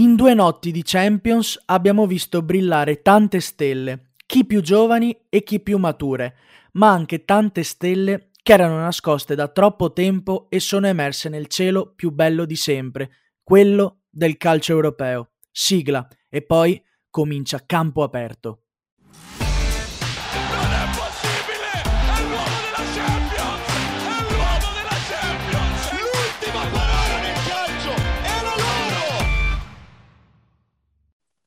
In due notti di Champions abbiamo visto brillare tante stelle, chi più giovani e chi più mature, ma anche tante stelle che erano nascoste da troppo tempo e sono emerse nel cielo più bello di sempre, quello del calcio europeo. Sigla e poi comincia campo aperto.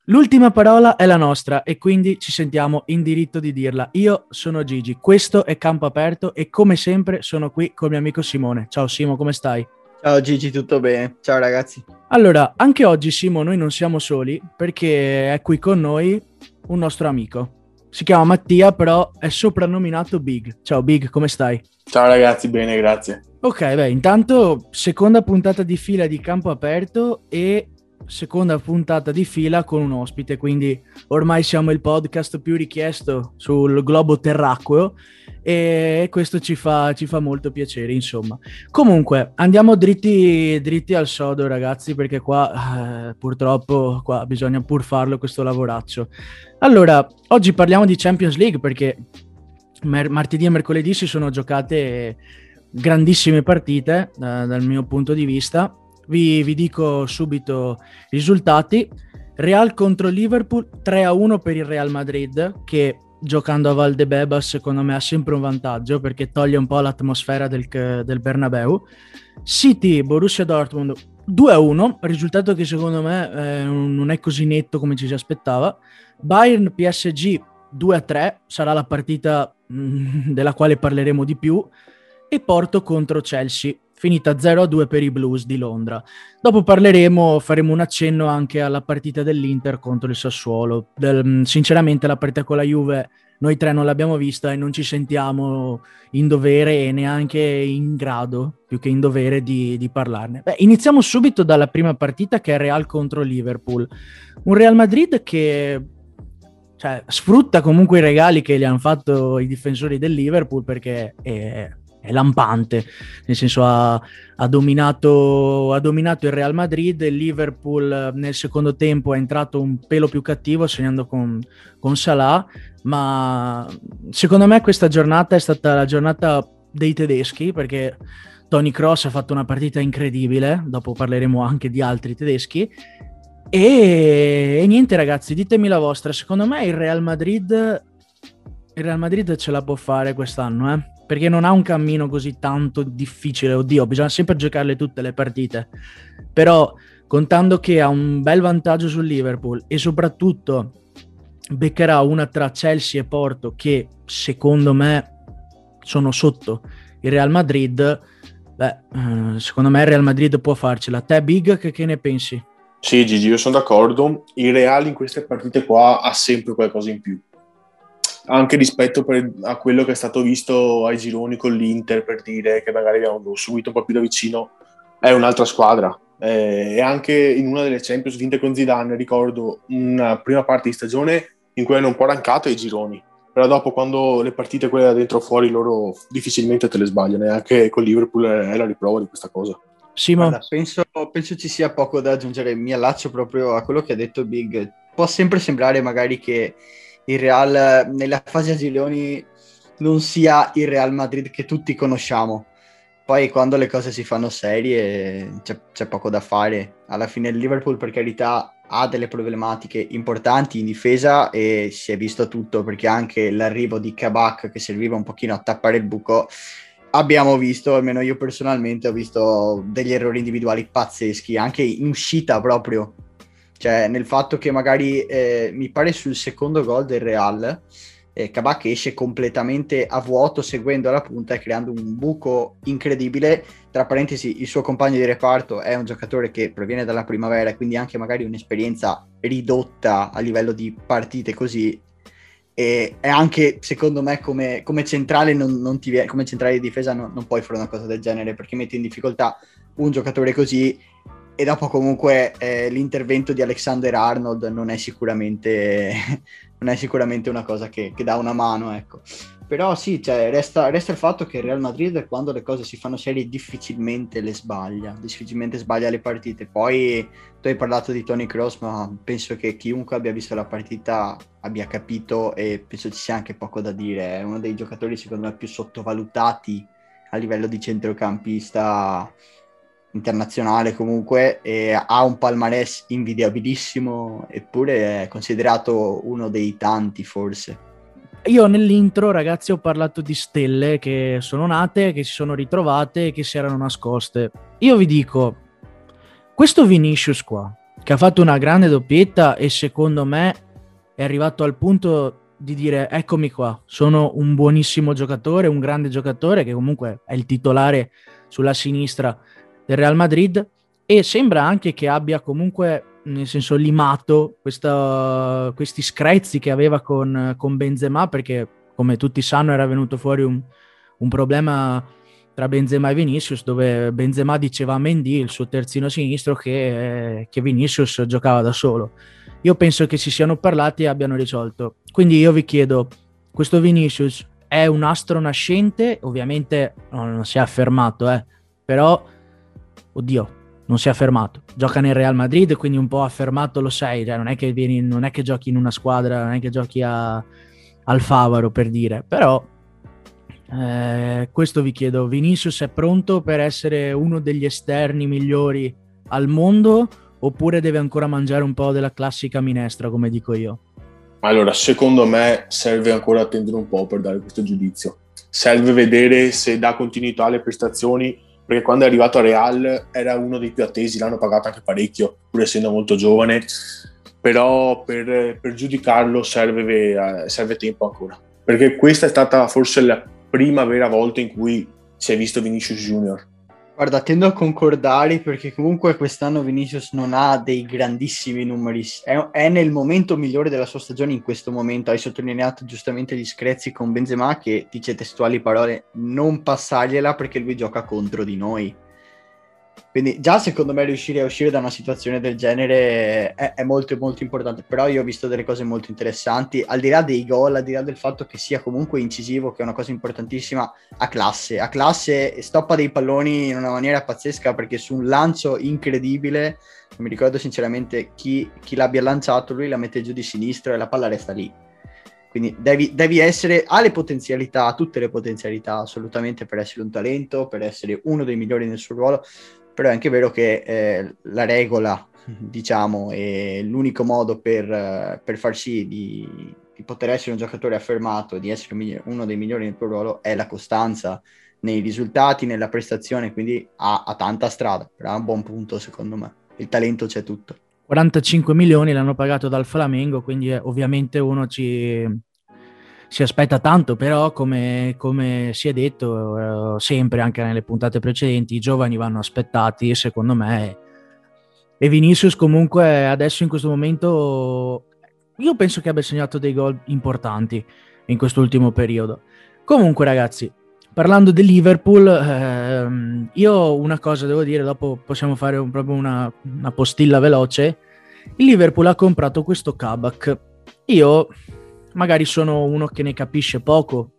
L'ultima parola è la nostra e quindi ci sentiamo in diritto di dirla. Io sono Gigi, questo è Campo Aperto e come sempre sono qui con mio amico Simone. Ciao Simo, come stai? Ciao Gigi, tutto bene? Ciao ragazzi. Allora, anche oggi Simo noi non siamo soli perché è qui con noi un nostro amico. Si chiama Mattia, però è soprannominato Big. Ciao Big, come stai? Ciao ragazzi, bene, grazie. Ok, beh, intanto seconda puntata di fila di Campo Aperto e seconda puntata di fila con un ospite, quindi ormai siamo il podcast più richiesto sul globo terracqueo e questo ci fa, ci fa molto piacere, insomma. Comunque, andiamo dritti, dritti al sodo, ragazzi, perché qua eh, purtroppo qua bisogna pur farlo questo lavoraccio. Allora, oggi parliamo di Champions League perché mer- martedì e mercoledì si sono giocate grandissime partite eh, dal mio punto di vista vi, vi dico subito i risultati. Real contro Liverpool 3-1 per il Real Madrid che giocando a Valdebebas secondo me ha sempre un vantaggio perché toglie un po' l'atmosfera del, del Bernabeu. City Borussia Dortmund 2-1, risultato che secondo me eh, non è così netto come ci si aspettava. Bayern PSG 2-3, sarà la partita mm, della quale parleremo di più. E Porto contro Chelsea finita 0-2 per i Blues di Londra. Dopo parleremo, faremo un accenno anche alla partita dell'Inter contro il Sassuolo. Del, mm, sinceramente la partita con la Juve noi tre non l'abbiamo vista e non ci sentiamo in dovere e neanche in grado, più che in dovere, di, di parlarne. Beh, iniziamo subito dalla prima partita che è Real contro Liverpool. Un Real Madrid che cioè, sfrutta comunque i regali che gli hanno fatto i difensori del Liverpool perché è è lampante, nel senso ha, ha, dominato, ha, dominato, il Real Madrid, il Liverpool nel secondo tempo è entrato un pelo più cattivo segnando con, con Salah, ma secondo me questa giornata è stata la giornata dei tedeschi perché Tony Cross ha fatto una partita incredibile, dopo parleremo anche di altri tedeschi. E, e niente ragazzi, ditemi la vostra, secondo me il Real Madrid, il Real Madrid ce la può fare quest'anno, eh? Perché non ha un cammino così tanto difficile. Oddio, bisogna sempre giocarle tutte le partite. Però contando che ha un bel vantaggio sul Liverpool e soprattutto beccherà una tra Chelsea e Porto che secondo me sono sotto il Real Madrid, beh, eh, secondo me il Real Madrid può farcela. Te Big che, che ne pensi? Sì Gigi, io sono d'accordo. Il Real in queste partite qua ha sempre qualcosa in più anche rispetto per, a quello che è stato visto ai gironi con l'Inter, per dire che magari abbiamo subito un po' più da vicino, è un'altra squadra. Eh, e anche in una delle Champions vinte con Zidane, ricordo una prima parte di stagione in cui hanno un po' rancato ai gironi, però dopo quando le partite quelle da dentro fuori loro difficilmente te le sbagliano e anche con Liverpool è la riprova di questa cosa. Simo. Guarda, penso, penso ci sia poco da aggiungere, mi allaccio proprio a quello che ha detto Big. Può sempre sembrare magari che il Real nella fase a gironi non sia il Real Madrid che tutti conosciamo. Poi quando le cose si fanno serie c'è, c'è poco da fare. Alla fine il Liverpool per carità ha delle problematiche importanti in difesa e si è visto tutto perché anche l'arrivo di Kabak che serviva un pochino a tappare il buco abbiamo visto, almeno io personalmente ho visto degli errori individuali pazzeschi, anche in uscita proprio cioè nel fatto che magari eh, mi pare sul secondo gol del Real eh, Kabak esce completamente a vuoto seguendo la punta e creando un buco incredibile. Tra parentesi il suo compagno di reparto è un giocatore che proviene dalla primavera quindi anche magari un'esperienza ridotta a livello di partite così. E, e anche secondo me come, come centrale non, non ti come centrale di difesa non, non puoi fare una cosa del genere perché metti in difficoltà un giocatore così e dopo comunque eh, l'intervento di Alexander Arnold non è sicuramente, non è sicuramente una cosa che, che, dà una mano, ecco. però sì, cioè, resta, resta, il fatto che il Real Madrid quando le cose si fanno serie difficilmente le sbaglia, difficilmente sbaglia le partite. Poi tu hai parlato di Tony Cross, ma penso che chiunque abbia visto la partita abbia capito e penso ci sia anche poco da dire. È uno dei giocatori secondo me più sottovalutati a livello di centrocampista internazionale comunque e ha un palmarès invidiabilissimo eppure è considerato uno dei tanti forse. Io nell'intro ragazzi ho parlato di stelle che sono nate, che si sono ritrovate e che si erano nascoste. Io vi dico, questo Vinicius qua, che ha fatto una grande doppietta e secondo me è arrivato al punto di dire eccomi qua, sono un buonissimo giocatore, un grande giocatore che comunque è il titolare sulla sinistra del Real Madrid e sembra anche che abbia comunque nel senso limato questa, questi screzi che aveva con, con, Benzema perché come tutti sanno era venuto fuori un, un, problema tra Benzema e Vinicius dove Benzema diceva a Mendy il suo terzino sinistro che, che Vinicius giocava da solo. Io penso che si siano parlati e abbiano risolto. Quindi io vi chiedo questo Vinicius è un astro nascente? Ovviamente non si è affermato eh, però oddio, non si è fermato. Gioca nel Real Madrid, quindi un po' affermato lo sei, cioè non, è che vieni, non è che giochi in una squadra, non è che giochi a, al Favaro per dire, però eh, questo vi chiedo, Vinicius è pronto per essere uno degli esterni migliori al mondo oppure deve ancora mangiare un po' della classica minestra, come dico io? Allora, secondo me serve ancora attendere un po' per dare questo giudizio. Serve vedere se dà continuità alle prestazioni perché quando è arrivato a Real era uno dei più attesi, l'hanno pagato anche parecchio, pur essendo molto giovane, però per, per giudicarlo serve, serve tempo ancora, perché questa è stata forse la prima vera volta in cui si è visto Vinicius Junior Guarda, tendo a concordare perché comunque quest'anno Vinicius non ha dei grandissimi numeri, è, è, nel momento migliore della sua stagione in questo momento, hai sottolineato giustamente gli screzi con Benzema che dice testuali parole non passargliela perché lui gioca contro di noi. Quindi già secondo me riuscire a uscire da una situazione del genere è, è, molto molto importante, però io ho visto delle cose molto interessanti, al di là dei gol, al di là del fatto che sia comunque incisivo, che è una cosa importantissima, a classe, a classe stoppa dei palloni in una maniera pazzesca perché su un lancio incredibile, non mi ricordo sinceramente chi, chi l'abbia lanciato, lui la mette giù di sinistro e la palla resta lì. Quindi devi, devi, essere, ha le potenzialità, tutte le potenzialità assolutamente per essere un talento, per essere uno dei migliori nel suo ruolo, però è anche vero che eh, la regola, diciamo, e l'unico modo per, per far sì di, di, poter essere un giocatore affermato, di essere uno dei migliori nel tuo ruolo, è la costanza nei risultati, nella prestazione, quindi ha, ha tanta strada, però ha un buon punto secondo me. Il talento c'è tutto. 45 milioni l'hanno pagato dal Flamengo, quindi eh, ovviamente uno ci, si aspetta tanto, però come, come si è detto eh, sempre anche nelle puntate precedenti, i giovani vanno aspettati, secondo me. E Vinicius comunque adesso in questo momento, io penso che abbia segnato dei gol importanti in quest'ultimo periodo. Comunque ragazzi, parlando del Liverpool, ehm, io una cosa devo dire, dopo possiamo fare un, proprio una, una postilla veloce. Il Liverpool ha comprato questo Kabak. Io magari sono uno che ne capisce poco,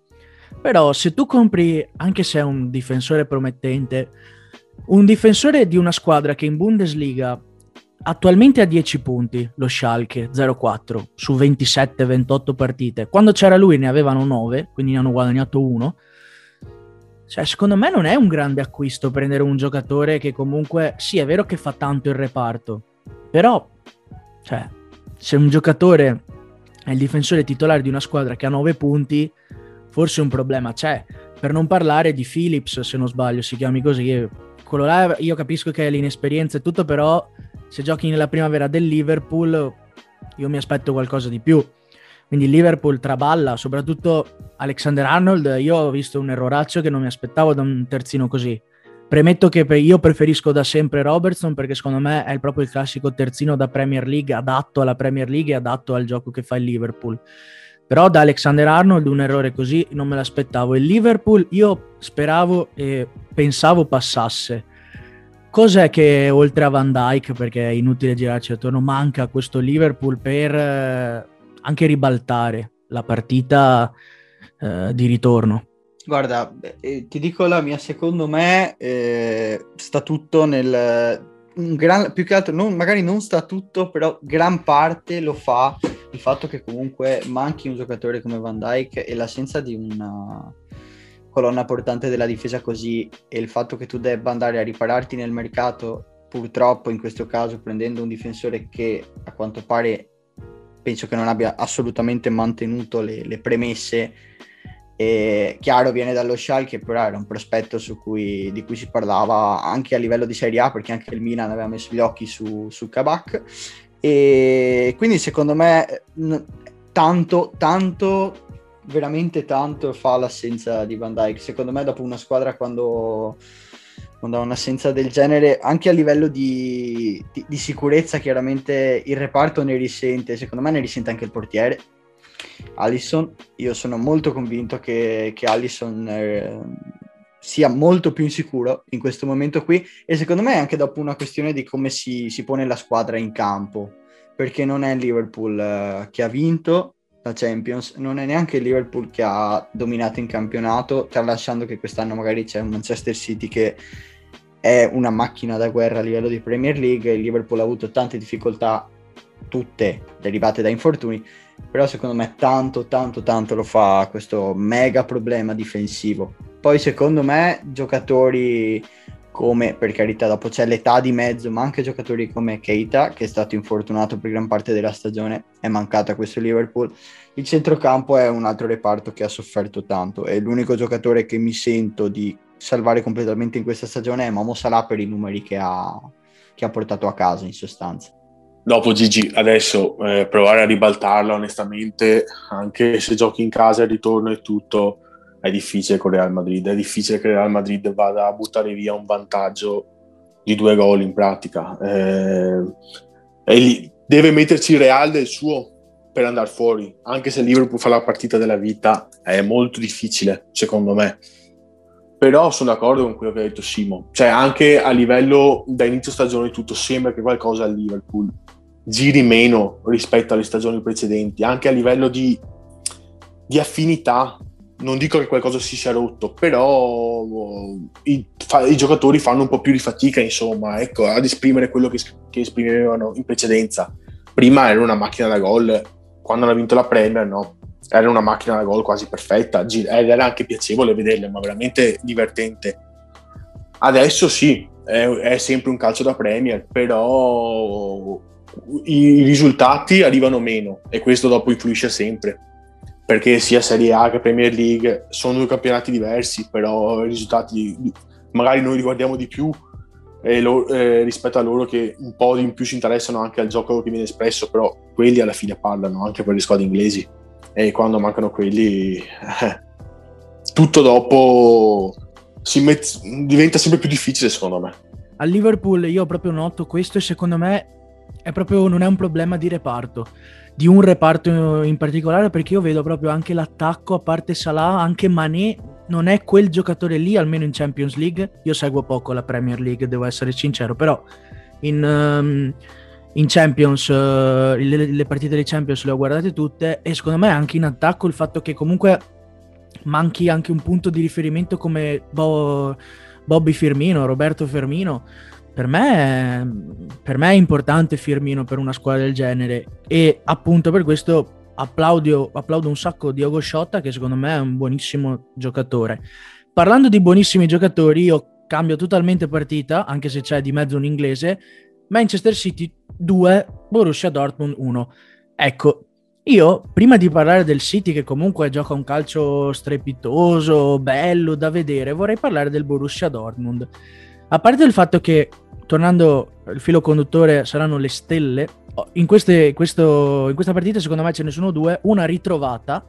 però se tu compri, anche se è un difensore promettente, un difensore di una squadra che in Bundesliga attualmente ha 10 punti, lo Schalke 0-4 su 27-28 partite, quando c'era lui ne avevano 9, quindi ne hanno guadagnato uno. Cioè, secondo me non è un grande acquisto prendere un giocatore che comunque, sì, è vero che fa tanto il reparto, però, cioè, se un giocatore è il difensore titolare di una squadra che ha 9 punti, forse un problema c'è. Per non parlare di Phillips, se non sbaglio, si chiami così. Quello là io capisco che è l'inesperienza e tutto, però se giochi nella primavera del Liverpool, io mi aspetto qualcosa di più. Quindi Liverpool traballa, soprattutto Alexander Arnold. Io ho visto un erroraccio che non mi aspettavo da un terzino così. Premetto che io preferisco da sempre Robertson perché secondo me è proprio il classico terzino da Premier League, adatto alla Premier League e adatto al gioco che fa il Liverpool. Però da Alexander Arnold un errore così non me l'aspettavo. Il Liverpool io speravo e pensavo passasse. Cos'è che oltre a Van Dyke, perché è inutile girarci attorno, manca questo Liverpool per eh, anche ribaltare la partita eh, di ritorno. Guarda, eh, ti dico la mia, secondo me eh, sta tutto nel... Gran, più che altro, non, magari non sta tutto, però gran parte lo fa il fatto che comunque manchi un giocatore come Van Dyke e l'assenza di una colonna portante della difesa così e il fatto che tu debba andare a ripararti nel mercato, purtroppo in questo caso prendendo un difensore che a quanto pare penso che non abbia assolutamente mantenuto le, le premesse e chiaro viene dallo Schalke però era un prospetto cui, di cui si parlava anche a livello di Serie A perché anche il Milan aveva messo gli occhi su, su Kabak. E quindi secondo me tanto tanto veramente tanto fa l'assenza di Van Dyke secondo me dopo una squadra quando quando ha un'assenza del genere anche a livello di, di, di sicurezza chiaramente il reparto ne risente. Secondo me ne risente anche il portiere Allison. Io sono molto convinto che, che Allison eh, sia molto più insicuro in questo momento qui e secondo me è anche dopo una questione di come si, si pone la squadra in campo, perché non è il Liverpool eh, che ha vinto la Champions, non è neanche il Liverpool che ha dominato in campionato, tralasciando che quest'anno magari c'è un Manchester City che è una macchina da guerra a livello di Premier League, il Liverpool ha avuto tante difficoltà, tutte derivate da infortuni, però secondo me tanto tanto tanto lo fa questo mega problema difensivo. Poi secondo me giocatori come per carità dopo c'è l'età di mezzo, ma anche giocatori come Keita che è stato infortunato per gran parte della stagione, è mancato a questo Liverpool. Il centrocampo è un altro reparto che ha sofferto tanto, è l'unico giocatore che mi sento di salvare completamente in questa stagione è Momo Salah per i numeri che ha, che ha portato a casa in sostanza. Dopo Gigi, adesso eh, provare a ribaltarla onestamente, anche se giochi in casa il ritorno e tutto, è difficile con Real Madrid. È difficile che Real Madrid vada a buttare via un vantaggio di due gol in pratica. Eh, lì, deve metterci il Real del suo per andare fuori, anche se Liverpool fa la partita della vita, è molto difficile, secondo me. Però sono d'accordo con quello che ha detto Simo. Cioè, anche a livello da inizio stagione tutto sembra che qualcosa al Liverpool giri meno rispetto alle stagioni precedenti, anche a livello di, di affinità. Non dico che qualcosa si sia rotto, però i, fa, i, giocatori fanno un po' più di fatica, insomma, ecco, ad esprimere quello che, che esprimevano in precedenza. Prima era una macchina da gol, quando hanno vinto la Premier, no? Era una macchina da gol quasi perfetta, era anche piacevole vederla, ma veramente divertente. Adesso sì, è, è sempre un calcio da Premier, però i risultati arrivano meno e questo dopo influisce sempre. Perché sia Serie A che Premier League sono due campionati diversi però i risultati magari noi li guardiamo di più eh, lo, eh, rispetto a loro che un po' in più si interessano anche al gioco che viene espresso però quelli alla fine parlano anche per le squadre inglesi. E quando mancano quelli eh, tutto dopo met- diventa sempre più difficile secondo me. A Liverpool io proprio noto questo e secondo me è proprio, non è un problema di reparto, di un reparto in particolare, perché io vedo proprio anche l'attacco, a parte Salah, anche Mané non è quel giocatore lì, almeno in Champions League. Io seguo poco la Premier League, devo essere sincero, però in, um, in Champions, uh, le, le, partite di Champions le ho guardate tutte e secondo me anche in attacco il fatto che comunque manchi anche un punto di riferimento come Bo- Bobby Firmino, Roberto Firmino per me, per me, è importante Firmino per una squadra del genere e appunto per questo applaudo, applaudo un sacco Diogo Sciotta che secondo me è un buonissimo giocatore. Parlando di buonissimi giocatori, io cambio totalmente partita, anche se c'è di mezzo un inglese, Manchester City 2, Borussia Dortmund 1. Ecco, io prima di parlare del City che comunque gioca un calcio strepitoso, bello da vedere, vorrei parlare del Borussia Dortmund. A parte il fatto che tornando al filo conduttore, saranno le stelle. In, queste, questo, in questa partita, secondo me, ce ne sono due: una ritrovata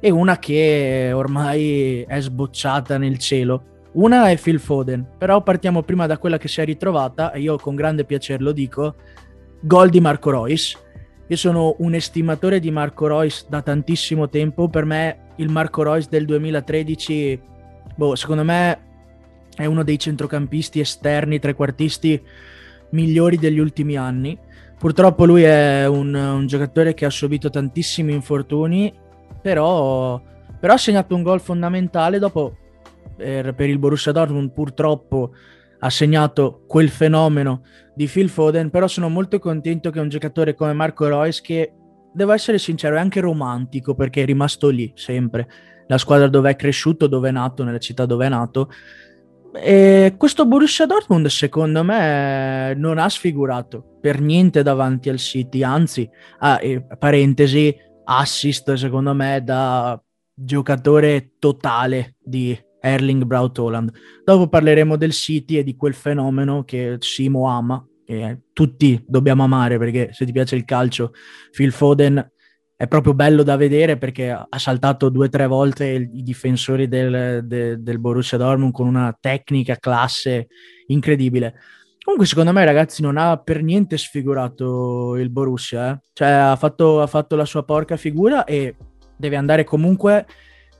e una che ormai è sbocciata nel cielo. Una è Phil Foden, però partiamo prima da quella che si è ritrovata, e io con grande piacere lo dico: gol di Marco Royce. Io sono un estimatore di Marco Royce da tantissimo tempo. Per me, il Marco Royce del 2013, boh, secondo me è uno dei centrocampisti esterni, trequartisti migliori degli ultimi anni. Purtroppo lui è un, un giocatore che ha subito tantissimi infortuni, però però ha segnato un gol fondamentale dopo per, per il Borussia Dortmund purtroppo ha segnato quel fenomeno di Phil Foden, però sono molto contento che un giocatore come Marco Reus, che devo essere sincero, è anche romantico perché è rimasto lì sempre, la squadra dove è cresciuto, dove è nato, nella città dove è nato. E questo Borussia Dortmund, secondo me, non ha sfigurato per niente davanti al City, anzi, ah, parentesi, assist secondo me da giocatore totale di Erling Braut Holland. Dopo parleremo del City e di quel fenomeno che Simo ama, che tutti dobbiamo amare perché se ti piace il calcio, Phil Foden è proprio bello da vedere perché ha saltato due o tre volte i difensori del, del, del Borussia Dortmund con una tecnica classe incredibile. Comunque, secondo me, ragazzi, non ha per niente sfigurato il Borussia. Eh? Cioè, ha fatto, ha fatto, la sua porca figura e deve andare comunque.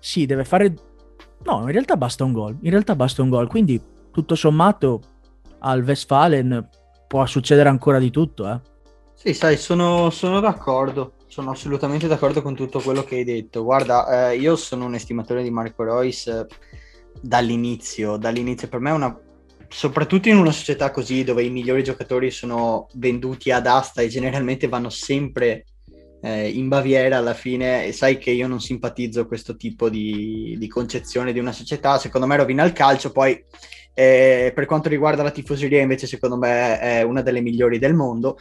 Sì, deve fare No, in realtà basta un gol. In realtà basta un gol. Quindi, tutto sommato, al Westfalen può succedere ancora di tutto. Eh. Sì, sai, sono, sono, d'accordo. Sono assolutamente d'accordo con tutto quello che hai detto. Guarda, eh, io sono un estimatore di Marco Reus eh, dall'inizio. Dall'inizio, per me è una soprattutto in una società così dove i migliori giocatori sono venduti ad asta e generalmente vanno sempre eh, in Baviera alla fine sai che io non simpatizzo questo tipo di, di concezione di una società, secondo me rovina il calcio, poi eh, per quanto riguarda la tifoseria invece secondo me è una delle migliori del mondo,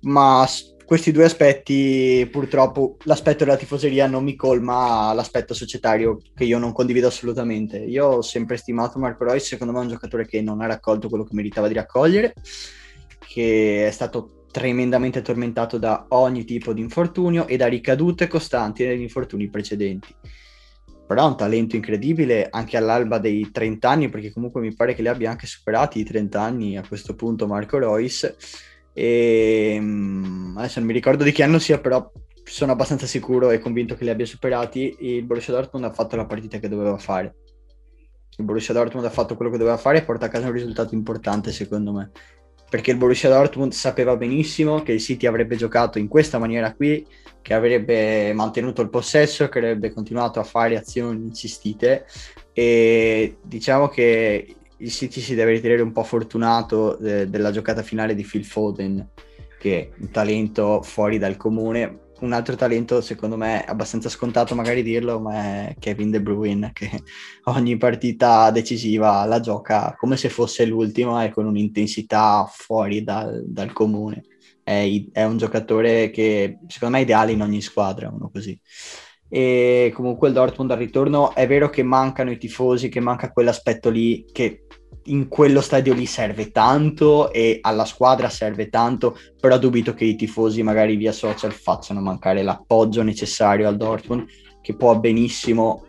ma questi due aspetti purtroppo l'aspetto della tifoseria non mi colma l'aspetto societario che io non condivido assolutamente. Io ho sempre stimato Marco Reus, secondo me è un giocatore che non ha raccolto quello che meritava di raccogliere, che è stato tremendamente tormentato da ogni tipo di infortunio e da ricadute costanti negli infortuni precedenti. Però ha un talento incredibile anche all'alba dei 30 anni, perché comunque mi pare che li abbia anche superati i 30 anni a questo punto Marco Royce. E mm, adesso non mi ricordo di che anno sia, però sono abbastanza sicuro e convinto che li abbia superati. Il Borussia Dortmund ha fatto la partita che doveva fare. Il Borussia Dortmund ha fatto quello che doveva fare e porta a casa un risultato importante, secondo me perché il Borussia Dortmund sapeva benissimo che il City avrebbe giocato in questa maniera qui, che avrebbe mantenuto il possesso, che avrebbe continuato a fare azioni insistite e diciamo che il City si deve ritenere un po' fortunato eh, della giocata finale di Phil Foden, che è un talento fuori dal comune, un altro talento, secondo me, abbastanza scontato magari dirlo, ma è Kevin De Bruyne, che ogni partita decisiva la gioca come se fosse l'ultima e con un'intensità fuori dal, dal comune. È, è, un giocatore che secondo me è ideale in ogni squadra, uno così. E comunque il Dortmund al ritorno è vero che mancano i tifosi, che manca quell'aspetto lì che in quello stadio lì serve tanto e alla squadra serve tanto, però dubito che i tifosi magari via social facciano mancare l'appoggio necessario al Dortmund, che può benissimo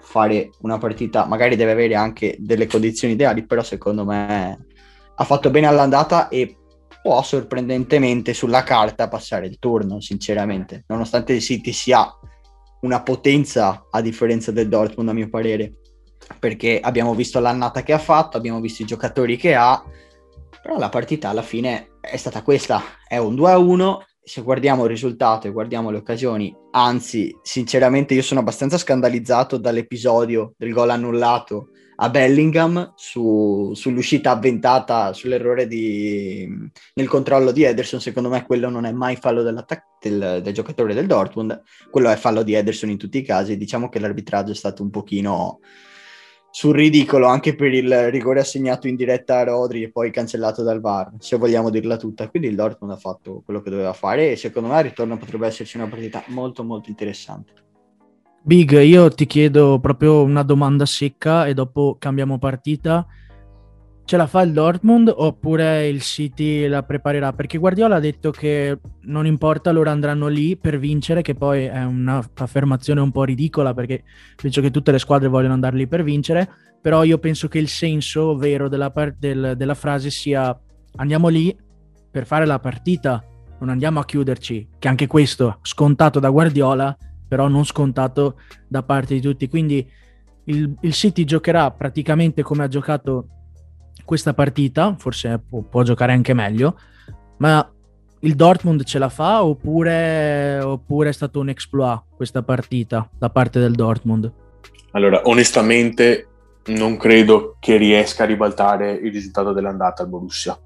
fare una partita, magari deve avere anche delle condizioni ideali, però secondo me ha fatto bene all'andata e può sorprendentemente sulla carta passare il turno, sinceramente, nonostante il City sia una potenza a differenza del Dortmund a mio parere. Perché abbiamo visto l'annata che ha fatto, abbiamo visto i giocatori che ha, però la partita alla fine è stata questa, è un 2-1, se guardiamo il risultato e guardiamo le occasioni, anzi, sinceramente io sono abbastanza scandalizzato dall'episodio del gol annullato a Bellingham su, sull'uscita avventata, sull'errore di, nel controllo di Ederson. Secondo me quello non è mai fallo del, del, giocatore del Dortmund, quello è fallo di Ederson in tutti i casi. Diciamo che l'arbitraggio è stato un pochino sul ridicolo anche per il rigore assegnato in diretta a Rodri e poi cancellato dal VAR, se vogliamo dirla tutta. Quindi il Dortmund ha fatto quello che doveva fare e secondo me al ritorno potrebbe esserci una partita molto molto interessante. Big, io ti chiedo proprio una domanda secca e dopo cambiamo partita ce la fa il Dortmund oppure il City la preparerà? Perché Guardiola ha detto che non importa, loro andranno lì per vincere, che poi è un'affermazione un po' ridicola perché penso che tutte le squadre vogliono andare lì per vincere, però io penso che il senso vero della, par- del, della frase sia andiamo lì per fare la partita, non andiamo a chiuderci, che anche questo scontato da Guardiola, però non scontato da parte di tutti. Quindi il, il City giocherà praticamente come ha giocato questa partita, forse può, può giocare anche meglio, ma il Dortmund ce la fa oppure, oppure è stato un exploit questa partita da parte del Dortmund? Allora, onestamente non credo che riesca a ribaltare il risultato dell'andata al Borussia.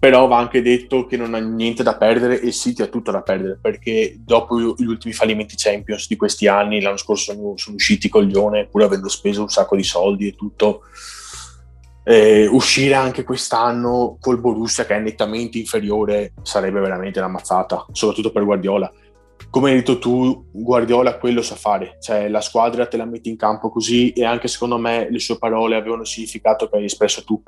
Però va anche detto che non ha niente da perdere e il City ha tutto da perdere perché dopo gli ultimi fallimenti Champions di questi anni, l'anno scorso sono, sono usciti coglione pur avendo speso un sacco di soldi e tutto. Eh, uscire anche quest'anno col Borussia che è nettamente inferiore sarebbe veramente una mazzata, soprattutto per Guardiola come hai detto tu, Guardiola quello sa fare, cioè la squadra te la metti in campo così e anche secondo me le sue parole avevano significato che hai espresso tu.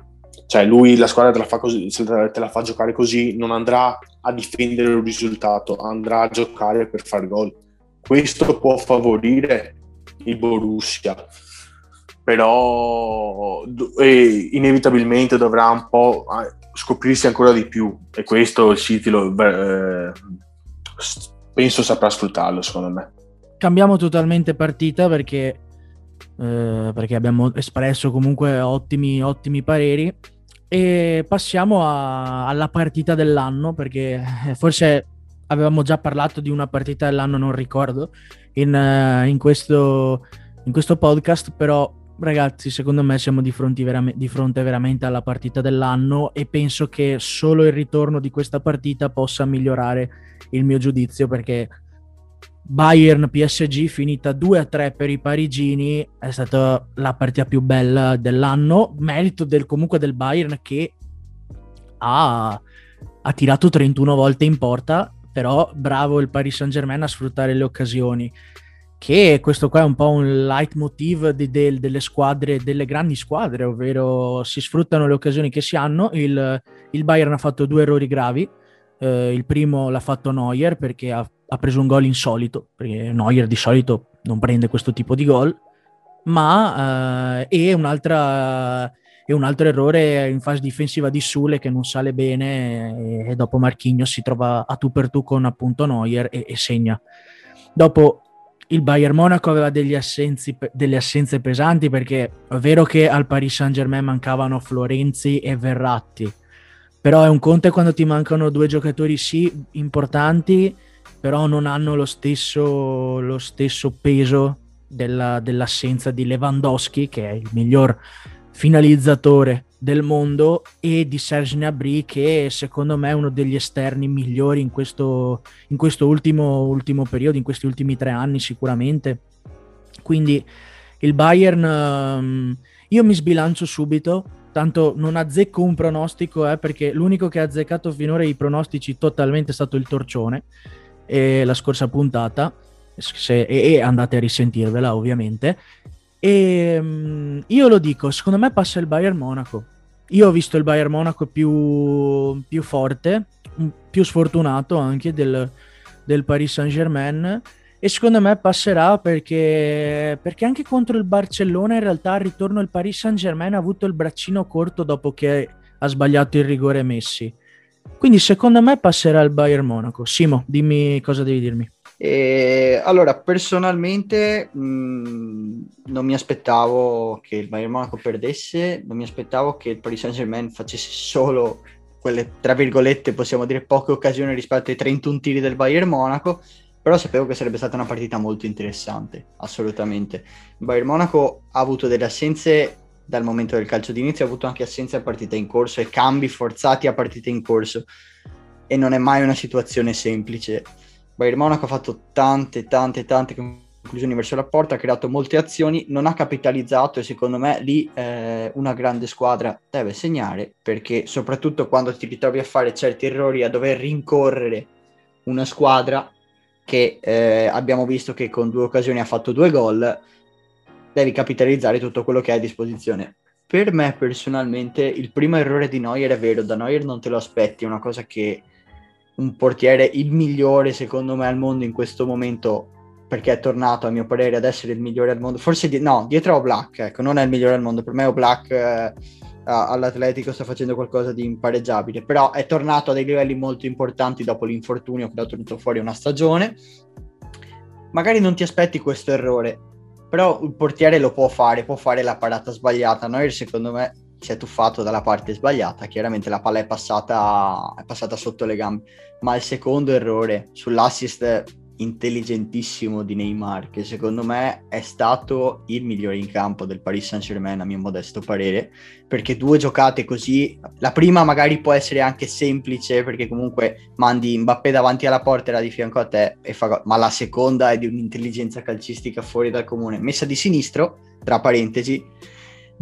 Cioè lui la squadra te la, fa così, te la fa giocare così, non andrà a difendere un risultato, andrà a giocare per fare gol. Questo può favorire il Borussia, però inevitabilmente dovrà un po' scoprirsi ancora di più e questo il City lo, eh, penso saprà sfruttarlo secondo me. Cambiamo totalmente partita perché, eh, perché abbiamo espresso comunque ottimi, ottimi pareri. E passiamo a, alla partita dell'anno perché eh, forse avevamo già parlato di una partita dell'anno, non ricordo, in, uh, in, questo, in questo podcast, però ragazzi, secondo me siamo di fronte, veram- di fronte, veramente alla partita dell'anno e penso che solo il ritorno di questa partita possa migliorare il mio giudizio perché Bayern PSG finita 2-3 per i parigini è stata la partita più bella dell'anno, merito del, comunque del Bayern che ha, ha tirato 31 volte in porta, però bravo il Paris Saint-Germain a sfruttare le occasioni che questo qua è un po' un leitmotiv di, de, delle squadre, delle grandi squadre, ovvero si sfruttano le occasioni che si hanno. Il, il Bayern ha fatto due errori gravi. Eh, il primo l'ha fatto Neuer perché ha, ha, preso un gol insolito, perché Neuer di solito non prende questo tipo di gol, ma eh, un'altra, e un altro errore in fase difensiva di Sule che non sale bene e dopo Marchigno si trova a tu per tu con appunto Neuer e, e segna. Dopo il Bayern Monaco aveva assenzi, delle assenze pesanti perché è vero che al Paris Saint Germain mancavano Florenzi e Verratti, però è un conto quando ti mancano due giocatori sì importanti, però non hanno lo stesso, lo stesso peso della, dell'assenza di Lewandowski, che è il miglior finalizzatore del mondo e di Serge Gnabry che secondo me è uno degli esterni migliori in questo, in questo ultimo, ultimo periodo, in questi ultimi tre anni sicuramente. Quindi il Bayern, um, io mi sbilancio subito, tanto non azzecco un pronostico eh, perché l'unico che ha azzeccato finora i pronostici totalmente è stato il Torcione e la scorsa puntata se, e, e andate a risentirvela ovviamente e um, io lo dico, secondo me passa il Bayern Monaco. Io ho visto il Bayern Monaco più, più forte, più sfortunato anche del, del, Paris Saint Germain e secondo me passerà perché, perché anche contro il Barcellona in realtà al ritorno il Paris Saint Germain ha avuto il braccino corto dopo che ha sbagliato il rigore Messi. Quindi secondo me passerà il Bayern Monaco. Simo, dimmi cosa devi dirmi. E, allora, personalmente mh, mm, non mi aspettavo che il Bayern Monaco perdesse, non mi aspettavo che il Paris Saint-Germain facesse solo quelle, tra virgolette, possiamo dire poche occasioni rispetto ai 31 tiri del Bayern Monaco, però sapevo che sarebbe stata una partita molto interessante, assolutamente. Il Bayern Monaco ha avuto delle assenze dal momento del calcio d'inizio, ha avuto anche assenze a partita in corso e cambi forzati a partita in corso. E non è mai una situazione semplice. Bayern Monaco ha fatto tante, tante, tante conclusioni verso la porta, ha creato molte azioni, non ha capitalizzato e secondo me lì eh, una grande squadra deve segnare perché soprattutto quando ti ritrovi a fare certi errori, a dover rincorrere una squadra che eh, abbiamo visto che con due occasioni ha fatto due gol, devi capitalizzare tutto quello che hai a disposizione. Per me personalmente il primo errore di Neuer è vero, da Neuer non te lo aspetti, è una cosa che un portiere il migliore secondo me al mondo in questo momento perché è tornato a mio parere ad essere il migliore al mondo forse di- no dietro a Black ecco non è il migliore al mondo per me Black eh, all'Atletico sta facendo qualcosa di impareggiabile però è tornato a dei livelli molto importanti dopo l'infortunio che l'ha tenuto fuori una stagione magari non ti aspetti questo errore però il portiere lo può fare può fare la parata sbagliata Noi secondo me si è tuffato dalla parte sbagliata, chiaramente la palla è passata, è passata sotto le gambe, ma il secondo errore sull'assist intelligentissimo di Neymar, che secondo me è stato il migliore in campo del Paris Saint-Germain, a mio modesto parere, perché due giocate così, la prima magari può essere anche semplice, perché comunque mandi Mbappé davanti alla porta e la di fianco a te, e fa, ma la seconda è di un'intelligenza calcistica fuori dal comune, messa di sinistro, tra parentesi,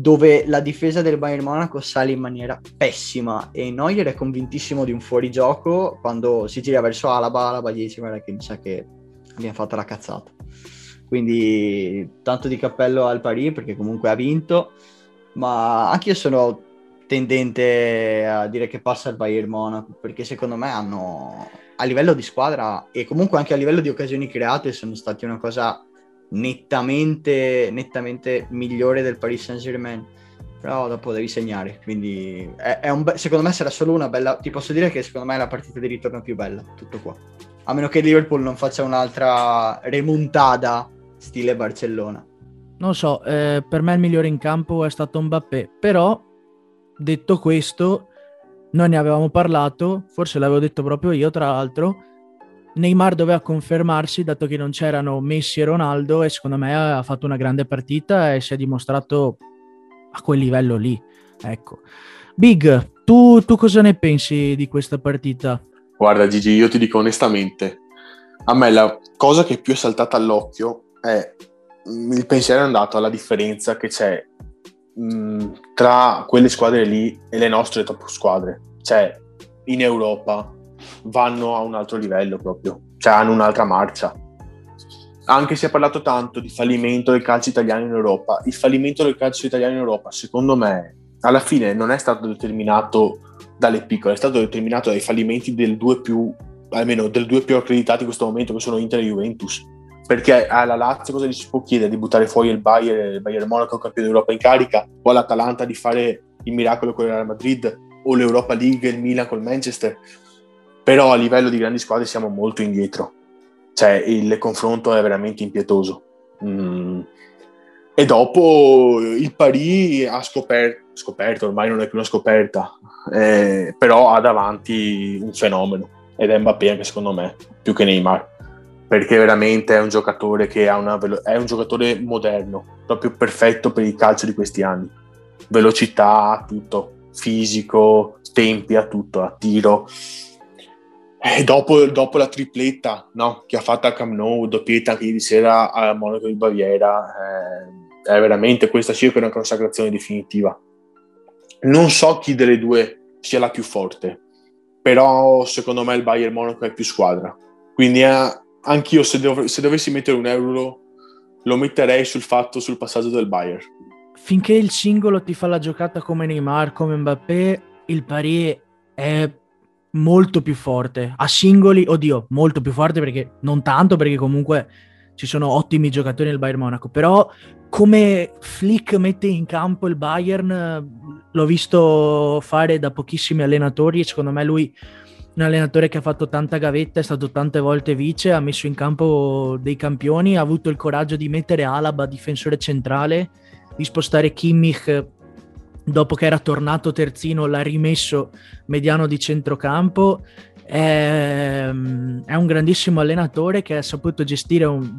dove la difesa del Bayern Monaco sale in maniera pessima e Neuer è convintissimo di un fuorigioco quando si gira verso Alaba, Alaba gli dice guarda che mi sa che abbiamo fatto la cazzata. Quindi tanto di cappello al Paris perché comunque ha vinto, ma anche io sono tendente a dire che passa il Bayern Monaco perché secondo me hanno a livello di squadra e comunque anche a livello di occasioni create sono stati una cosa nettamente, nettamente migliore del Paris Saint Germain però dopo devi segnare quindi è, è be- secondo me sarà solo una bella ti posso dire che secondo me è la partita di ritorno più bella tutto qua. A meno che Liverpool non faccia un'altra remontada stile Barcellona. Non so eh, per me il migliore in campo è stato Mbappé però detto questo noi ne avevamo parlato forse l'avevo detto proprio io tra l'altro Neymar doveva confermarsi dato che non c'erano Messi e Ronaldo e secondo me ha fatto una grande partita e si è dimostrato a quel livello lì. Ecco. Big, tu, tu cosa ne pensi di questa partita? Guarda Gigi, io ti dico onestamente, a me la cosa che più è saltata all'occhio è mm, il pensiero è andato alla differenza che c'è mh, mm, tra quelle squadre lì e le nostre top squadre. Cioè, in Europa vanno a un altro livello proprio, cioè hanno un'altra marcia. Anche si è parlato tanto di fallimento del calcio italiano in Europa, il fallimento del calcio italiano in Europa, secondo me, alla fine non è stato determinato dalle piccole, è stato determinato dai fallimenti del due più, almeno del due più accreditati in questo momento, che sono Inter e Juventus. Perché alla Lazio cosa gli si può chiedere? Di buttare fuori il Bayern, il Bayern Monaco campione d'Europa in carica, o all'Atalanta di fare il miracolo con il Real Madrid, o l'Europa League il Milan col Manchester però a livello di grandi squadre siamo molto indietro, cioè il confronto è veramente impietoso. Mm. E dopo il Paris ha scoperto, scoperto, ormai non è più una scoperta, eh, però ha davanti un fenomeno ed è Mbappé anche secondo me, più che Neymar, perché veramente è un giocatore che ha una velo- è un giocatore moderno, proprio perfetto per il calcio di questi anni. Velocità, tutto, fisico, tempi, a tutto, a tiro e dopo, dopo, la tripletta no? che ha fatto a Camp Nou, doppietta anche ieri sera a Monaco di Baviera, eh, è veramente questa circa una consacrazione definitiva. Non so chi delle due sia la più forte, però secondo me il Bayern Monaco è più squadra. Quindi eh, anch'io se, dov- se dovessi mettere un euro lo metterei sul fatto, sul passaggio del Bayern. Finché il singolo ti fa la giocata come Neymar, come Mbappé, il pari è molto più forte. A singoli, oddio, molto più forte perché non tanto perché comunque ci sono ottimi giocatori nel Bayern Monaco, però come Flick mette in campo il Bayern l'ho visto fare da pochissimi allenatori secondo me lui un allenatore che ha fatto tanta gavetta, è stato tante volte vice, ha messo in campo dei campioni, ha avuto il coraggio di mettere Alaba difensore centrale, di spostare Kimmich dopo che era tornato terzino l'ha rimesso mediano di centrocampo. È, è un grandissimo allenatore che ha saputo gestire un,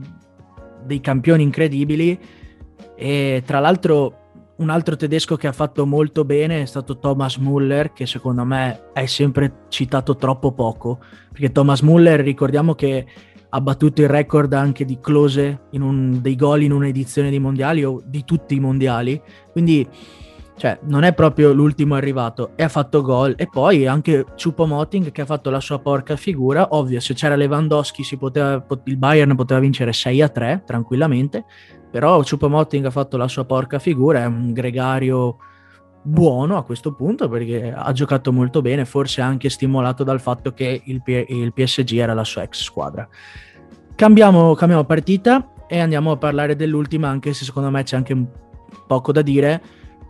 dei campioni incredibili. E tra l'altro un altro tedesco che ha fatto molto bene è stato Thomas Muller che secondo me è sempre citato troppo poco. Perché Thomas Muller ricordiamo che ha battuto il record anche di close un, dei gol in un'edizione dei mondiali o di tutti i mondiali. Quindi cioè non è proprio l'ultimo arrivato e ha fatto gol e poi anche Chupo Moting che ha fatto la sua porca figura ovvio se c'era Lewandowski poteva, il Bayern poteva vincere 6 a 3 tranquillamente però Chupo Moting ha fatto la sua porca figura è un gregario buono a questo punto perché ha giocato molto bene forse anche stimolato dal fatto che il, P- il PSG era la sua ex squadra. Cambiamo, cambiamo partita e andiamo a parlare dell'ultima anche se secondo me c'è anche poco da dire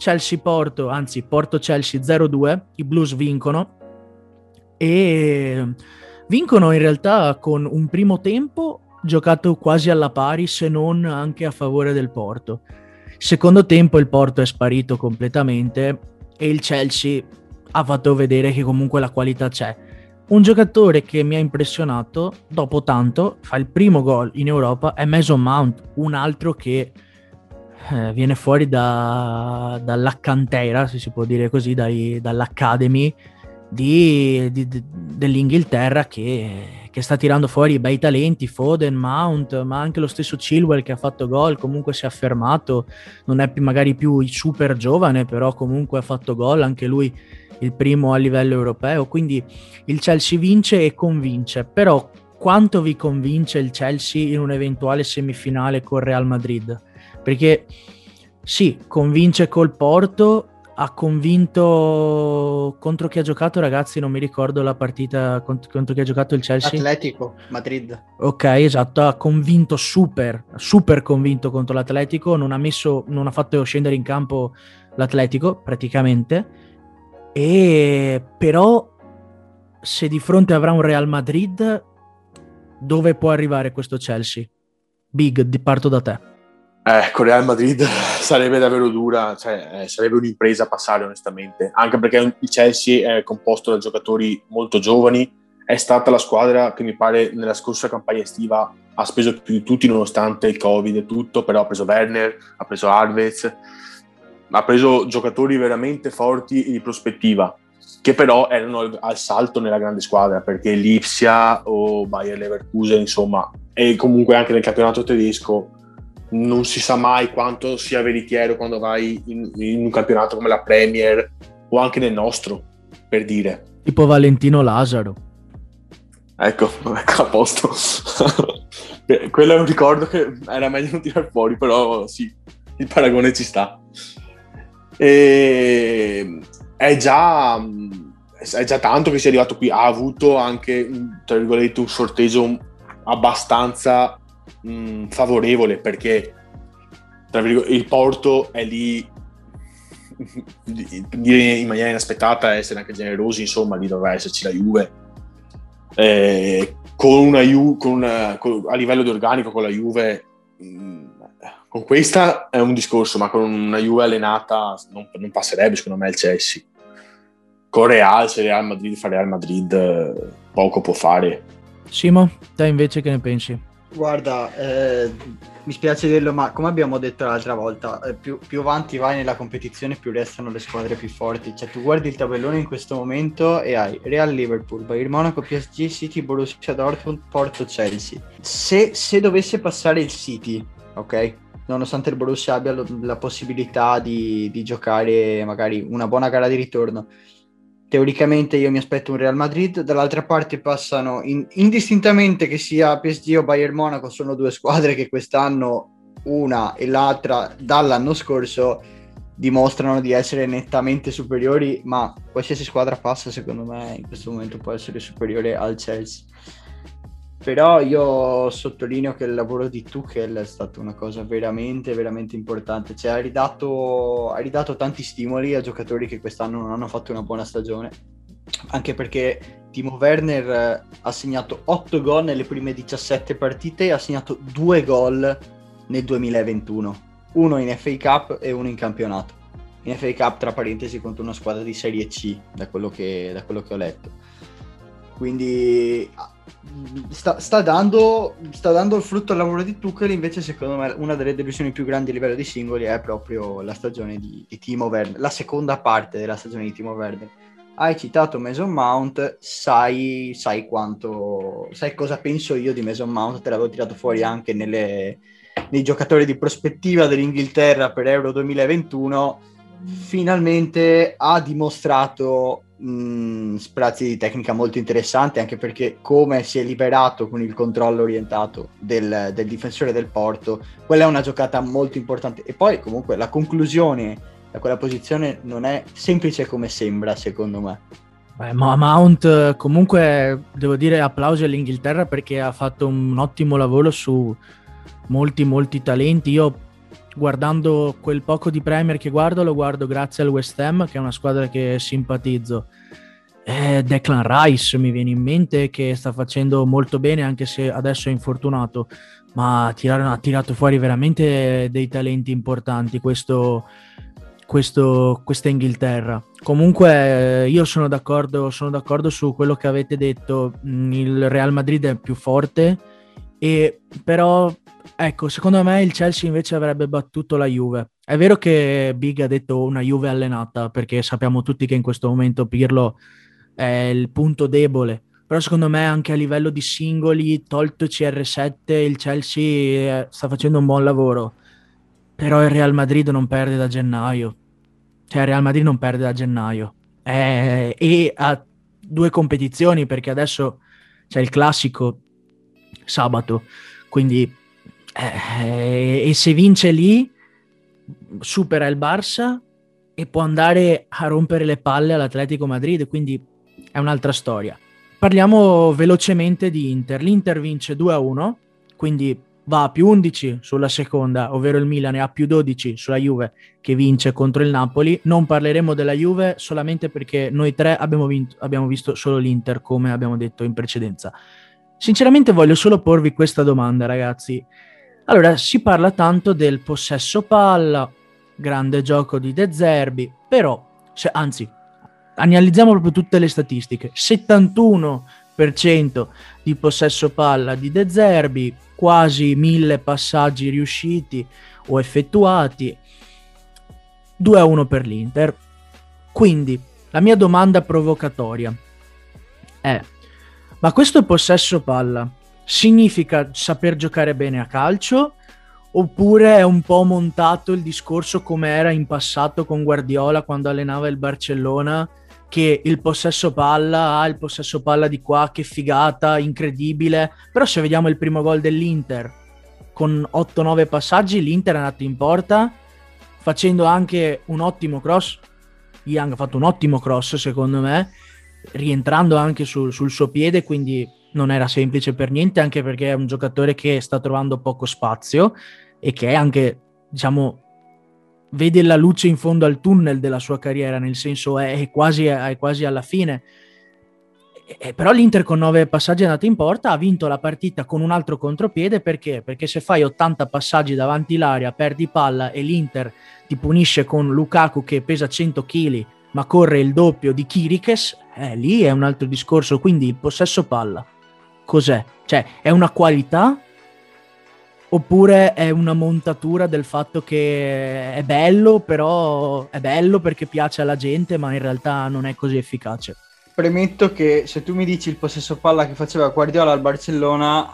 Chelsea-Porto, anzi Porto-Chelsea 0-2, i Blues vincono e vincono in realtà con un primo tempo giocato quasi alla pari se non anche a favore del Porto. Secondo tempo il Porto è sparito completamente e il Chelsea ha fatto vedere che comunque la qualità c'è. Un giocatore che mi ha impressionato dopo tanto, fa il primo gol in Europa, è Mason Mount, un altro che eh, viene fuori da, dalla cantera, se si può dire così, dai, dall'Academy di, di, dell'Inghilterra che, che, sta tirando fuori bei talenti, Foden, Mount, ma anche lo stesso Chilwell che ha fatto gol, comunque si è affermato, non è magari più super giovane, però comunque ha fatto gol, anche lui il primo a livello europeo, quindi il Chelsea vince e convince, però quanto vi convince il Chelsea in un'eventuale semifinale con Real Madrid? Perché sì, convince col Porto, ha convinto contro chi ha giocato ragazzi non mi ricordo la partita contro, contro, chi ha giocato il Chelsea. Atletico Madrid. Ok esatto ha convinto super super convinto contro l'Atletico non ha messo non ha fatto scendere in campo l'Atletico praticamente. E però se di fronte avrà un Real Madrid dove può arrivare questo Chelsea? Big parto da te eh, con Real Madrid sarebbe davvero dura, cioè, eh, sarebbe un'impresa passare onestamente, anche perché il Chelsea è composto da giocatori molto giovani, è stata la squadra che mi pare nella scorsa campagna estiva ha speso più di tutti nonostante il Covid e tutto, però ha preso Werner, ha preso Alves, ha preso giocatori veramente forti e di prospettiva, che però erano al salto nella grande squadra, perché l'Ipsia o Bayer Leverkusen, insomma, e comunque anche nel campionato tedesco non si sa mai quanto sia veritiero quando vai in, in, un campionato come la Premier o anche nel nostro, per dire. Tipo Valentino Lazaro. Ecco, ecco a posto. Quello è un ricordo che era meglio non tirare fuori, però sì, il paragone ci sta. E è già, è già tanto che sia arrivato qui. Ha avuto anche, tra virgolette, un sorteggio abbastanza mh, mm, favorevole perché il Porto è lì in maniera inaspettata essere anche generosi insomma lì dovrà esserci la Juve. Eh, con una Juve con una, con, a livello di organico con la Juve mm, con questa è un discorso ma con una Juve allenata non, non passerebbe secondo me il Chelsea. Con Real se Real Madrid fa Real Madrid poco può fare. Simo te invece che ne pensi? Guarda, eh, mi spiace dirlo, ma come abbiamo detto l'altra volta, eh, più, più, avanti vai nella competizione, più restano le squadre più forti. Cioè, tu guardi il tabellone in questo momento e hai Real Liverpool, Bayern Monaco, PSG, City, Borussia Dortmund, Porto, Chelsea. Se, se dovesse passare il City, ok? Nonostante il Borussia abbia lo, la possibilità di, di giocare magari una buona gara di ritorno, teoricamente io mi aspetto un Real Madrid, dall'altra parte passano in, indistintamente che sia PSG o Bayern Monaco, sono due squadre che quest'anno una e l'altra dall'anno scorso dimostrano di essere nettamente superiori, ma qualsiasi squadra passa secondo me in questo momento può essere superiore al Chelsea. Però io sottolineo che il lavoro di Tuchel è stato una cosa veramente, veramente importante. Cioè, ha ridato, ha ridato tanti stimoli a giocatori che quest'anno non hanno fatto una buona stagione. Anche perché Timo Werner eh, ha segnato 8 gol nelle prime 17 partite e ha segnato 2 gol nel 2021. Uno in FA Cup e uno in campionato. In FA Cup, tra parentesi, contro una squadra di Serie C, da quello che, da quello che ho letto. Quindi sta, sta, dando, sta, dando, il frutto al lavoro di Tuchel invece secondo me una delle delusioni più grandi a livello di singoli è proprio la stagione di, di Timo Werner la seconda parte della stagione di Timo Werner. Hai citato Mason Mount sai, sai quanto sai cosa penso io di Mason Mount te l'avevo tirato fuori anche nelle, nei giocatori di prospettiva dell'Inghilterra per Euro 2021 finalmente ha dimostrato mh, sprazzi di tecnica molto interessante anche perché come si è liberato con il controllo orientato del, del, difensore del Porto quella è una giocata molto importante. E poi comunque la conclusione da quella posizione non è semplice come sembra secondo me. Beh, ma Mount comunque devo dire applausi all'Inghilterra perché ha fatto un ottimo lavoro su molti molti talenti. Io guardando quel poco di Premier che guardo, lo guardo grazie al West Ham, che è una squadra che simpatizzo. Eh, Declan Rice mi viene in mente che sta facendo molto bene, anche se adesso è infortunato, ma ha tirato fuori veramente dei talenti importanti. Questo, questo, questa Inghilterra. Comunque io sono d'accordo, sono d'accordo su quello che avete detto, mm, il Real Madrid è più forte, e, però ecco, secondo me il Chelsea invece avrebbe battuto la Juve. È vero che Big ha detto una Juve allenata, perché sappiamo tutti che in questo momento Pirlo è il punto debole, però secondo me anche a livello di singoli, tolto CR7, il Chelsea eh, sta facendo un buon lavoro. Però il Real Madrid non perde da gennaio. Cioè, il Real Madrid non perde da gennaio. Eh, e ha due competizioni perché adesso c'è il classico sabato. Quindi, eh, e se vince lì, supera il Barça e può andare a rompere le palle all'Atletico Madrid. Quindi è un'altra storia. Parliamo velocemente di Inter. L'Inter vince 2-1, quindi va a più 11 sulla seconda, ovvero il Milan, e a più 12 sulla Juve che vince contro il Napoli. Non parleremo della Juve solamente perché noi tre abbiamo, vinto, abbiamo visto solo l'Inter, come abbiamo detto in precedenza. Sinceramente voglio solo porvi questa domanda, ragazzi. Allora, si parla tanto del possesso palla, grande gioco di De Zerbi, però, se, anzi, analizziamo proprio tutte le statistiche. 71% di possesso palla di De Zerbi, quasi mille passaggi riusciti o effettuati, 2 a 1 per l'Inter. Quindi la mia domanda provocatoria è: ma questo possesso palla significa saper giocare bene a calcio? Oppure è un po' montato il discorso come era in passato con Guardiola quando allenava il Barcellona, che il possesso palla, ah, il possesso palla di qua, che figata, incredibile. Però se vediamo il primo gol dell'Inter, con 8-9 passaggi, l'Inter è andato in porta, facendo anche un ottimo cross. Young ha fatto un ottimo cross, secondo me, rientrando anche sul, sul suo piede, quindi non era semplice per niente, anche perché è un giocatore che sta trovando poco spazio e che è anche, diciamo, vede la luce in fondo al tunnel della sua carriera, nel senso è, quasi, è quasi, alla fine. E, però l'Inter con nove passaggi è andato in porta, ha vinto la partita con un altro contropiede perché? Perché se fai 80 passaggi davanti l'area, perdi palla e l'Inter ti punisce con Lukaku che pesa 100 kg ma corre il doppio di Kirikes, eh, lì è un altro discorso. Quindi il possesso palla, cos'è? Cioè, è una qualità oppure è una montatura del fatto che è bello, però è bello perché piace alla gente, ma in realtà non è così efficace. Premetto che se tu mi dici il possesso palla che faceva Guardiola al Barcellona,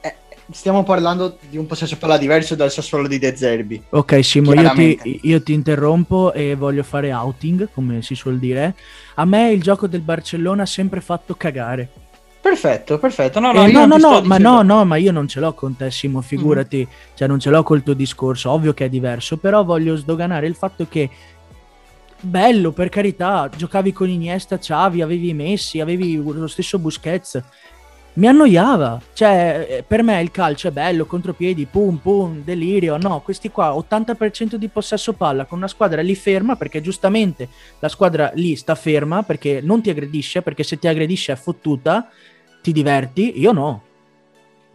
eh, stiamo parlando di un possesso palla diverso dal Sassuolo di De Zerbi. Ok, Simo, io ti, io ti interrompo e voglio fare outing, come si suol dire. A me il gioco del Barcellona ha sempre fatto cagare Perfetto, perfetto. No, no, eh, no, no, no ma no, no, ma io non ce l'ho con te, Simo, figurati, mm. cioè non ce l'ho col tuo discorso, ovvio che è diverso, però voglio sdoganare il fatto che bello, per carità, giocavi con Iniesta, Xavi, avevi Messi, avevi lo stesso Busquets. Mi annoiava, cioè eh, per me il calcio è bello, contropiedi, pum pum, delirio, no, questi qua 80% di possesso palla con una squadra lì ferma perché giustamente la squadra lì sta ferma perché non ti aggredisce, perché se ti aggredisce è fottuta ti diverti? Io no.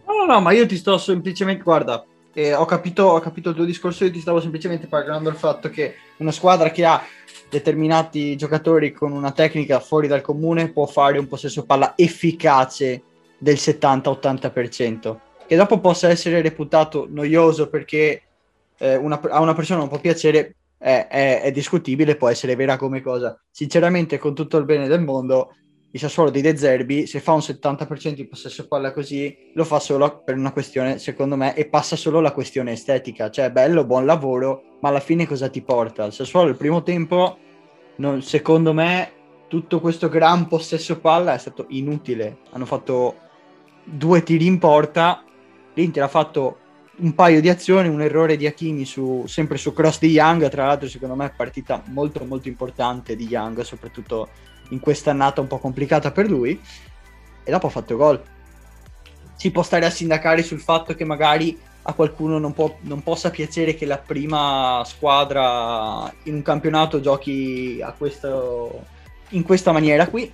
No, no, no, ma io ti sto semplicemente, guarda, eh, ho, capito, ho capito il tuo discorso, io ti stavo semplicemente parlando del fatto che una squadra che ha determinati giocatori con una tecnica fuori dal comune può fare un possesso palla efficace del 70-80%, che dopo possa essere reputato noioso perché eh, una, a una persona non può piacere, è, è, è discutibile, può essere vera come cosa. Sinceramente, con tutto il bene del mondo, il Sassuolo di De Zerbi, se fa un 70% di possesso palla così, lo fa solo per una questione, secondo me, e passa solo la questione estetica. Cioè, bello, buon lavoro, ma alla fine cosa ti porta? Il Sassuolo il primo tempo, non, secondo me, tutto questo gran possesso palla è stato inutile. Hanno fatto due tiri in porta, l'Inter ha fatto un paio di azioni, un errore di Hakimi su, sempre su cross di Young, tra l'altro secondo me è partita molto molto importante di Young, soprattutto in questa annata un po' complicata per lui e dopo ha fatto gol. Si può stare a sindacare sul fatto che magari a qualcuno non, può, non possa piacere che la prima squadra in un campionato giochi questo, in questa maniera qui,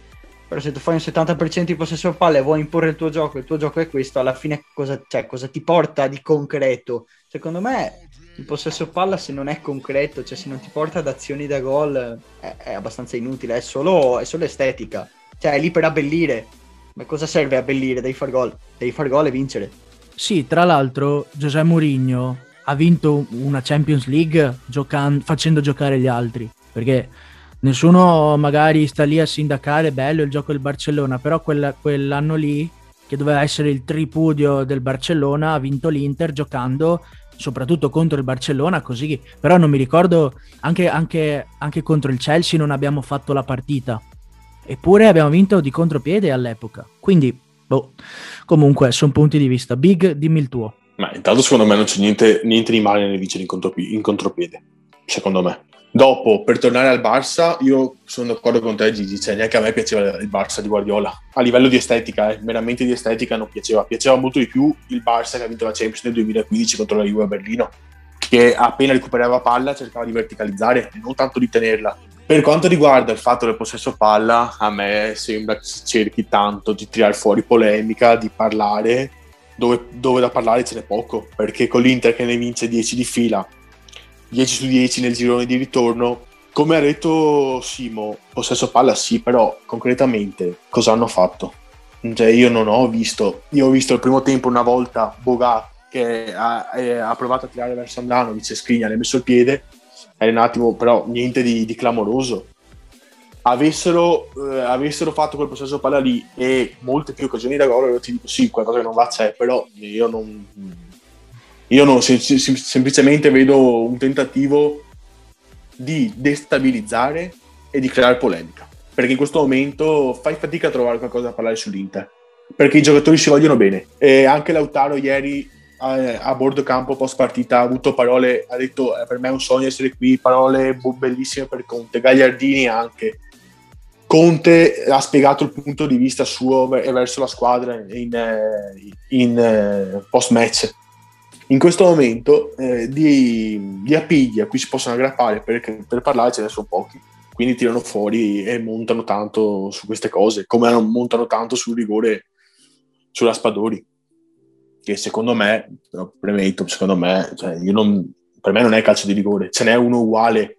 però se tu fai un 70% di possesso palle e vuoi imporre il tuo gioco, il tuo gioco è questo, alla fine cosa, cioè, cosa ti porta di concreto? Secondo me il possesso palla se non è concreto, cioè se non ti porta ad azioni da gol è, è abbastanza inutile, è solo, è solo estetica, cioè è lì per abbellire. Ma cosa serve abbellire? Devi far gol, devi far gol e vincere. Sì, tra l'altro Giuseppe Mourinho ha vinto una Champions League giocan- facendo giocare gli altri, perché nessuno magari sta lì a sindacare, bello il gioco del Barcellona, però quella, quell'anno lì, che doveva essere il tripudio del Barcellona, ha vinto l'Inter giocando soprattutto contro il Barcellona, così, però non mi ricordo, anche, anche, anche contro il Chelsea non abbiamo fatto la partita, eppure abbiamo vinto di contropiede all'epoca, quindi, boh, comunque, sono punti di vista. Big, dimmi il tuo. Ma intanto secondo me non c'è niente, niente di male nel vincere in, contropi- in contropiede, secondo me. Dopo, per tornare al Barça, io sono d'accordo con te Gigi, cioè neanche a me piaceva il Barça di Guardiola. A livello di estetica, eh, meramente di estetica non piaceva. Piaceva molto di più il Barça che ha vinto la Champions nel 2015 contro la Juve a Berlino, che appena recuperava palla cercava di verticalizzare e non tanto di tenerla. Per quanto riguarda il fatto del possesso palla, a me sembra che si cerchi tanto di tirare fuori polemica, di parlare, dove, dove da parlare ce n'è poco, perché con l'Inter che ne vince 10 di fila 10 su 10 nel girone di ritorno. Come ha detto Simo, possesso palla sì, però concretamente cosa hanno fatto? Cioè, io non ho visto, io ho visto il primo tempo una volta Boga che ha, eh, ha provato a tirare verso Andanovic e Skriniar, ha messo il piede, è un attimo, però niente di, di clamoroso. Avessero, eh, avessero, fatto quel possesso palla lì e molte più occasioni da gol, io ti dico sì, qualcosa che non va c'è, però io non, io non, sem- sem- semplicemente vedo un tentativo di destabilizzare e di creare polemica. Perché in questo momento fai fatica a trovare qualcosa da parlare sull'Inter. Perché i giocatori si vogliono bene. E anche Lautaro ieri a, a bordo campo post partita ha avuto parole, ha detto eh, per me è un sogno essere qui, parole bellissime per Conte, Gagliardini anche. Conte ha spiegato il punto di vista suo verso la squadra in, in, in eh, post match in questo momento eh, di, di, appigli a cui si possono aggrappare per, per parlare ce ne sono pochi. Quindi tirano fuori e montano tanto su queste cose come montano tanto sul rigore sulla Spadori che secondo me premetto secondo me cioè non, per me non è calcio di rigore. Ce n'è uno uguale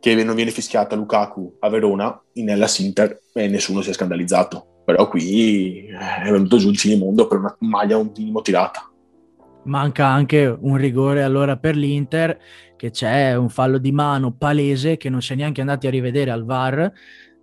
che non viene fischiato a Lukaku a Verona in Hellas Inter e nessuno si è scandalizzato. Però qui è venuto giù il cinemondo per una maglia un minimo tirata manca anche un rigore allora per l'Inter, che c'è un fallo di mano palese che non si è neanche andati a rivedere al VAR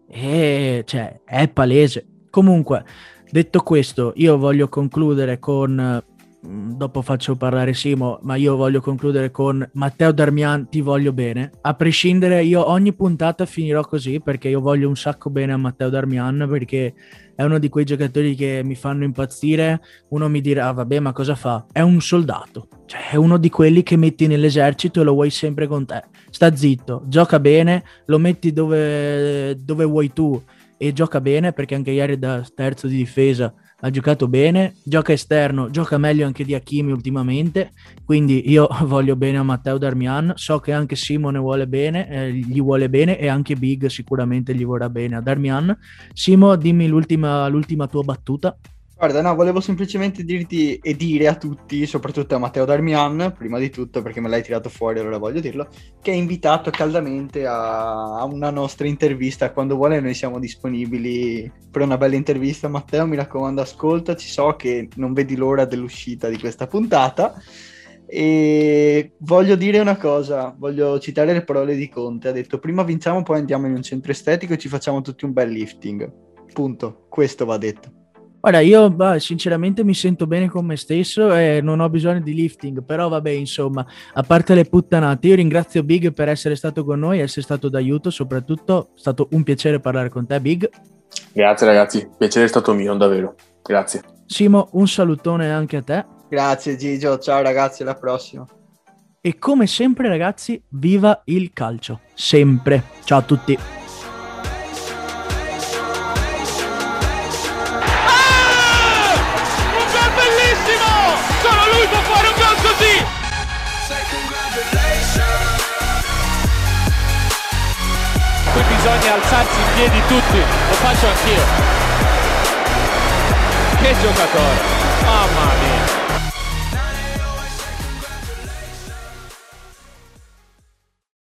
e cioè, è palese. Comunque, detto questo, io voglio concludere con dopo faccio parlare Simo, ma io voglio concludere con Matteo Darmian, ti voglio bene. A prescindere, io ogni puntata finirò così perché io voglio un sacco bene a Matteo Darmian perché è uno di quei giocatori che mi fanno impazzire. Uno mi dirà, ah, vabbè, ma cosa fa? È un soldato, cioè è uno di quelli che metti nell'esercito e lo vuoi sempre con te. Sta zitto, gioca bene, lo metti dove, dove vuoi tu e gioca bene perché anche ieri da terzo di difesa ha giocato bene, gioca esterno, gioca meglio anche di Hakimi ultimamente, quindi io voglio bene a Matteo Darmian, so che anche Simone vuole bene, eh, gli vuole bene e anche Big sicuramente gli vorrà bene a Darmian. Simo, dimmi l'ultima, l'ultima tua battuta. Guarda, no, volevo semplicemente dirti e dire a tutti, soprattutto a Matteo Darmian, prima di tutto perché me l'hai tirato fuori, allora voglio dirlo, che è invitato caldamente a, una nostra intervista. Quando vuole noi siamo disponibili per una bella intervista. Matteo, mi raccomando, ascoltaci, so che non vedi l'ora dell'uscita di questa puntata. E voglio dire una cosa, voglio citare le parole di Conte. Ha detto prima vinciamo, poi andiamo in un centro estetico e ci facciamo tutti un bel lifting. Punto. Questo va detto. Guarda, io bah, sinceramente mi sento bene con me stesso e non ho bisogno di lifting, però vabbè, insomma, a parte le puttanate, io ringrazio Big per essere stato con noi, essere stato d'aiuto, soprattutto è stato un piacere parlare con te, Big. Grazie ragazzi, piacere è stato mio, davvero. Grazie. Simo, un salutone anche a te. Grazie Gigio, ciao ragazzi, alla prossima. E come sempre ragazzi, viva il calcio, sempre. Ciao a tutti. Bisogna alzarsi in piedi tutti, lo faccio anch'io. Che giocatore, mamma mia.